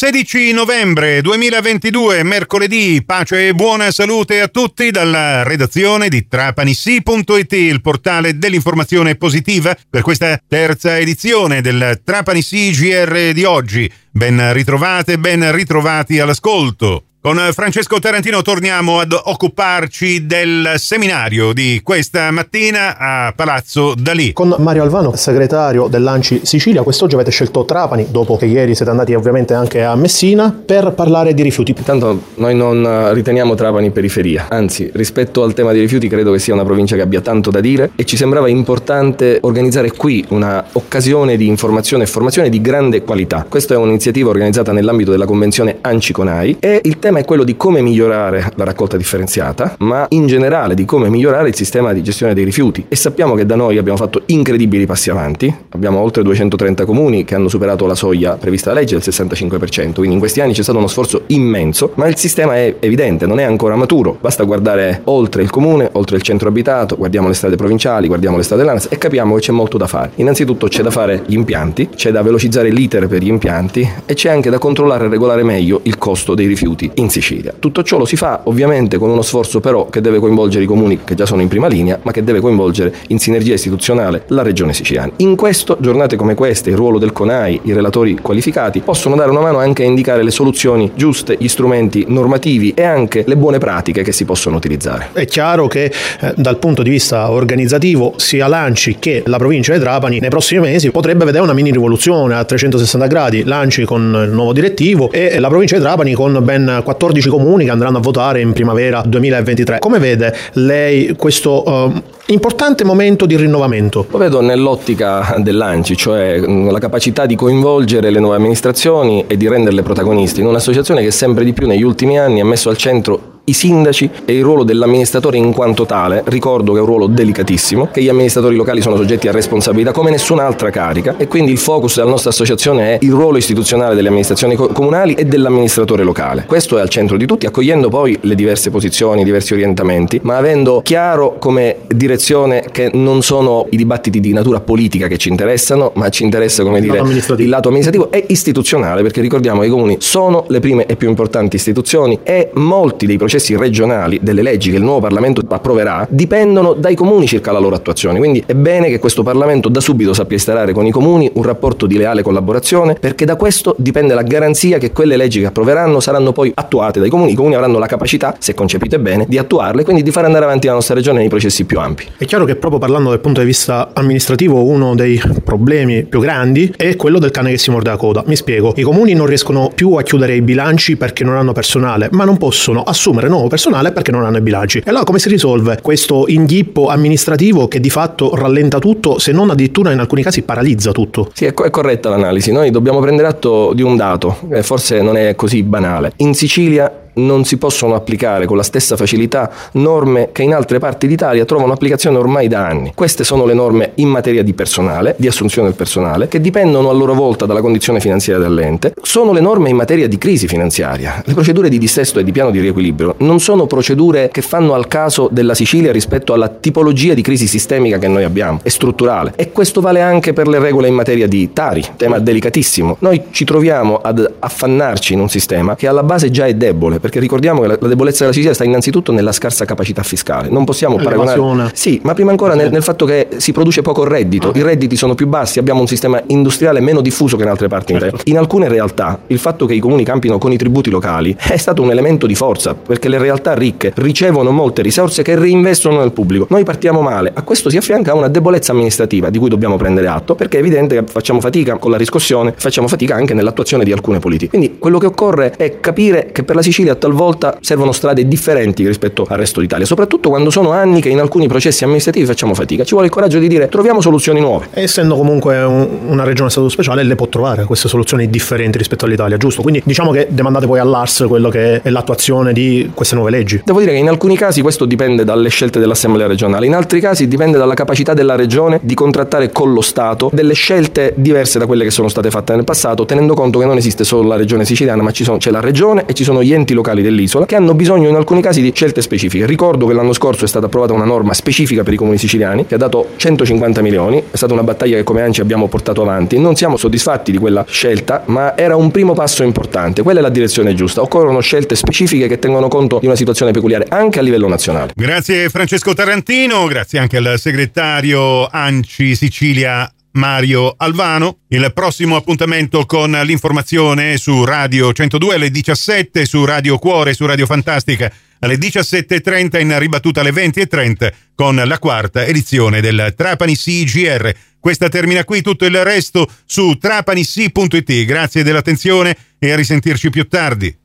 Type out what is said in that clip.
16 novembre 2022, mercoledì, pace e buona salute a tutti dalla redazione di trapanissi.it, il portale dell'informazione positiva per questa terza edizione del Trapanissi GR di oggi. Ben ritrovate, ben ritrovati all'ascolto. Con Francesco Tarantino torniamo ad occuparci del seminario di questa mattina a Palazzo Dalì. Con Mario Alvano, segretario dell'Anci Sicilia, quest'oggi avete scelto Trapani, dopo che ieri siete andati ovviamente anche a Messina, per parlare di rifiuti. Intanto noi non riteniamo Trapani periferia, anzi rispetto al tema dei rifiuti credo che sia una provincia che abbia tanto da dire e ci sembrava importante organizzare qui una occasione di informazione e formazione di grande qualità. Questa è un'iniziativa organizzata nell'ambito della convenzione Anci Conai e il tema tema è quello di come migliorare la raccolta differenziata, ma in generale di come migliorare il sistema di gestione dei rifiuti. E sappiamo che da noi abbiamo fatto incredibili passi avanti, abbiamo oltre 230 comuni che hanno superato la soglia prevista dalla legge del 65%, quindi in questi anni c'è stato uno sforzo immenso, ma il sistema è evidente, non è ancora maturo, basta guardare oltre il comune, oltre il centro abitato, guardiamo le strade provinciali, guardiamo le strade dell'ANAS e capiamo che c'è molto da fare. Innanzitutto c'è da fare gli impianti, c'è da velocizzare l'iter per gli impianti e c'è anche da controllare e regolare meglio il costo dei rifiuti in Sicilia. Tutto ciò lo si fa ovviamente con uno sforzo però che deve coinvolgere i comuni che già sono in prima linea, ma che deve coinvolgere in sinergia istituzionale la regione siciliana. In questo, giornate come queste, il ruolo del CONAI, i relatori qualificati, possono dare una mano anche a indicare le soluzioni giuste, gli strumenti normativi e anche le buone pratiche che si possono utilizzare. È chiaro che eh, dal punto di vista organizzativo sia Lanci che la provincia di Trapani nei prossimi mesi potrebbe vedere una mini rivoluzione a 360 gradi, Lanci con il nuovo direttivo e la provincia di Trapani con ben 14 comuni che andranno a votare in primavera 2023. Come vede lei questo uh, importante momento di rinnovamento? Lo vedo nell'ottica dell'ANCI, cioè la capacità di coinvolgere le nuove amministrazioni e di renderle protagonisti in un'associazione che sempre di più negli ultimi anni ha messo al centro i sindaci e il ruolo dell'amministratore in quanto tale, ricordo che è un ruolo delicatissimo, che gli amministratori locali sono soggetti a responsabilità come nessun'altra carica e quindi il focus della nostra associazione è il ruolo istituzionale delle amministrazioni comunali e dell'amministratore locale. Questo è al centro di tutti, accogliendo poi le diverse posizioni, i diversi orientamenti, ma avendo chiaro come direzione che non sono i dibattiti di natura politica che ci interessano, ma ci interessa come dire il lato amministrativo e istituzionale, perché ricordiamo che i comuni sono le prime e più importanti istituzioni e molti dei processi processi regionali delle leggi che il nuovo Parlamento approverà dipendono dai comuni circa la loro attuazione. Quindi è bene che questo Parlamento da subito sappia instaurare con i comuni un rapporto di leale collaborazione perché da questo dipende la garanzia che quelle leggi che approveranno saranno poi attuate dai comuni. I comuni avranno la capacità, se concepite bene, di attuarle e quindi di fare andare avanti la nostra regione nei processi più ampi. È chiaro che proprio parlando dal punto di vista amministrativo uno dei problemi più grandi è quello del cane che si morde la coda. Mi spiego, i comuni non riescono più a chiudere i bilanci perché non hanno personale, ma non possono assumere nuovo personale perché non hanno i bilanci. E allora come si risolve questo inghippo amministrativo che di fatto rallenta tutto, se non addirittura in alcuni casi paralizza tutto? Sì, è, co- è corretta l'analisi. Noi dobbiamo prendere atto di un dato, che forse non è così banale. In Sicilia non si possono applicare con la stessa facilità norme che in altre parti d'Italia trovano applicazione ormai da anni. Queste sono le norme in materia di personale, di assunzione del personale, che dipendono a loro volta dalla condizione finanziaria dell'ente. Sono le norme in materia di crisi finanziaria. Le procedure di dissesto e di piano di riequilibrio non sono procedure che fanno al caso della Sicilia rispetto alla tipologia di crisi sistemica che noi abbiamo, è strutturale. E questo vale anche per le regole in materia di Tari, tema delicatissimo. Noi ci troviamo ad affannarci in un sistema che alla base già è debole perché ricordiamo che la, la, debolezza della Sicilia sta innanzitutto nella scarsa capacità fiscale. Non possiamo paragonare. Sì, ma prima ancora nel, nel, fatto che si produce poco reddito, i redditi sono più bassi, abbiamo un sistema industriale meno diffuso che in altre parti certo. d'Italia. In alcune realtà il fatto che i comuni campino con i tributi locali è stato un elemento di forza, perché le realtà ricche ricevono molte risorse che reinvestono nel pubblico. Noi partiamo male, a questo si affianca una debolezza amministrativa di cui dobbiamo prendere atto, perché è evidente che facciamo fatica con la riscossione, facciamo fatica anche nell'attuazione di alcune politiche. Quindi quello che occorre è capire che per la Sicilia talvolta servono strade differenti rispetto al resto d'Italia, soprattutto quando sono anni che in alcuni processi amministrativi facciamo fatica. Ci vuole il coraggio di dire troviamo soluzioni nuove. Essendo comunque un, una regione a stato speciale, le può trovare queste soluzioni differenti rispetto all'Italia, giusto? Quindi diciamo che demandate poi all'ARS quello che è l'attuazione di queste nuove leggi. Devo dire che in alcuni casi questo dipende dalle scelte dell'Assemblea regionale, in altri casi dipende dalla capacità della regione di contrattare con lo Stato delle scelte diverse da quelle che sono state fatte nel passato, tenendo conto che non esiste solo la regione siciliana, ma ci sono, c'è la regione e ci sono gli enti locali locali dell'isola che hanno bisogno in alcuni casi di scelte specifiche. Ricordo che l'anno scorso è stata approvata una norma specifica per i comuni siciliani che ha dato 150 milioni, è stata una battaglia che come ANCI abbiamo portato avanti. Non siamo soddisfatti di quella scelta, ma era un primo passo importante, quella è la direzione giusta. Occorrono scelte specifiche che tengono conto di una situazione peculiare anche a livello nazionale. Grazie Francesco Tarantino, grazie anche al segretario ANCI Sicilia Mario Alvano. Il prossimo appuntamento con l'informazione su Radio 102 alle 17, su Radio Cuore, su Radio Fantastica alle 17.30 in ribattuta alle 20.30 con la quarta edizione del Trapani CGR. Questa termina qui, tutto il resto su trapanissi.it. Grazie dell'attenzione e a risentirci più tardi.